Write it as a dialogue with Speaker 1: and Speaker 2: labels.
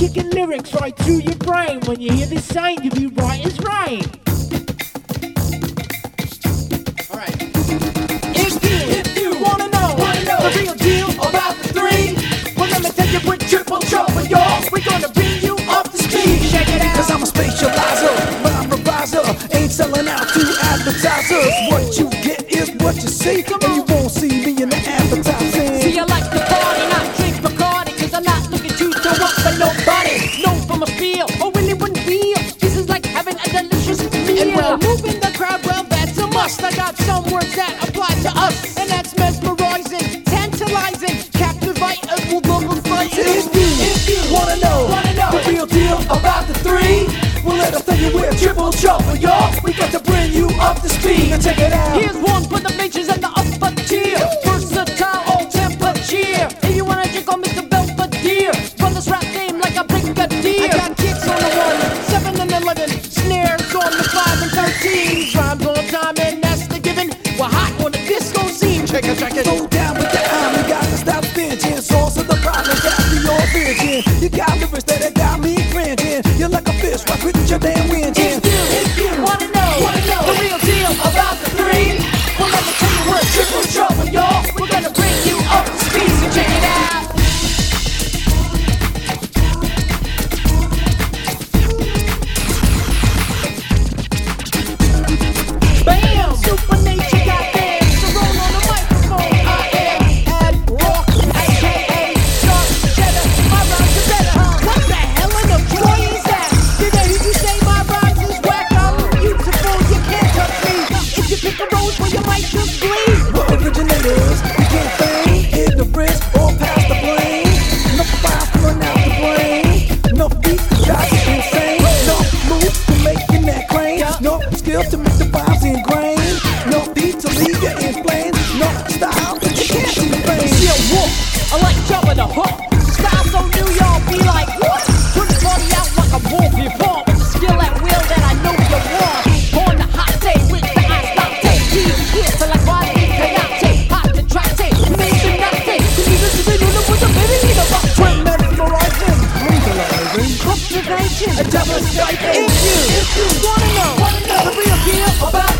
Speaker 1: kicking lyrics right through your brain. When you hear this sound, you be right as rain. If you, if you wanna know, wanna know the real deal about the three, well let me tell you with triple trouble, y'all, we're gonna bring you up to speed. Check it out. Cause I'm
Speaker 2: a spatializer, rhyme reviser, ain't selling out to advertisers. What you get is what you see, and you won't see me in three, well let us tell you we're triple trouble, y'all. We got to bring you up to speed. Now check it out.
Speaker 3: Here's one for the majors and the upper tier. Versatile, all temper cheer. If you wanna drink on Mr. Belvedere, run this rap game like a brigadier. I
Speaker 1: got kicks on the one, seven and eleven, snares on the five and thirteen, rhymes on time, and that's the given. We're hot on the disco scene. Check it, check it.
Speaker 2: Slow down with the arm, you gotta stop bitching. Source of the problem, got the origin. You got lyrics that got quitting your damn windshield.
Speaker 1: motivation, a double stipend. If you, if you wanna know, wanna
Speaker 3: know the real deal about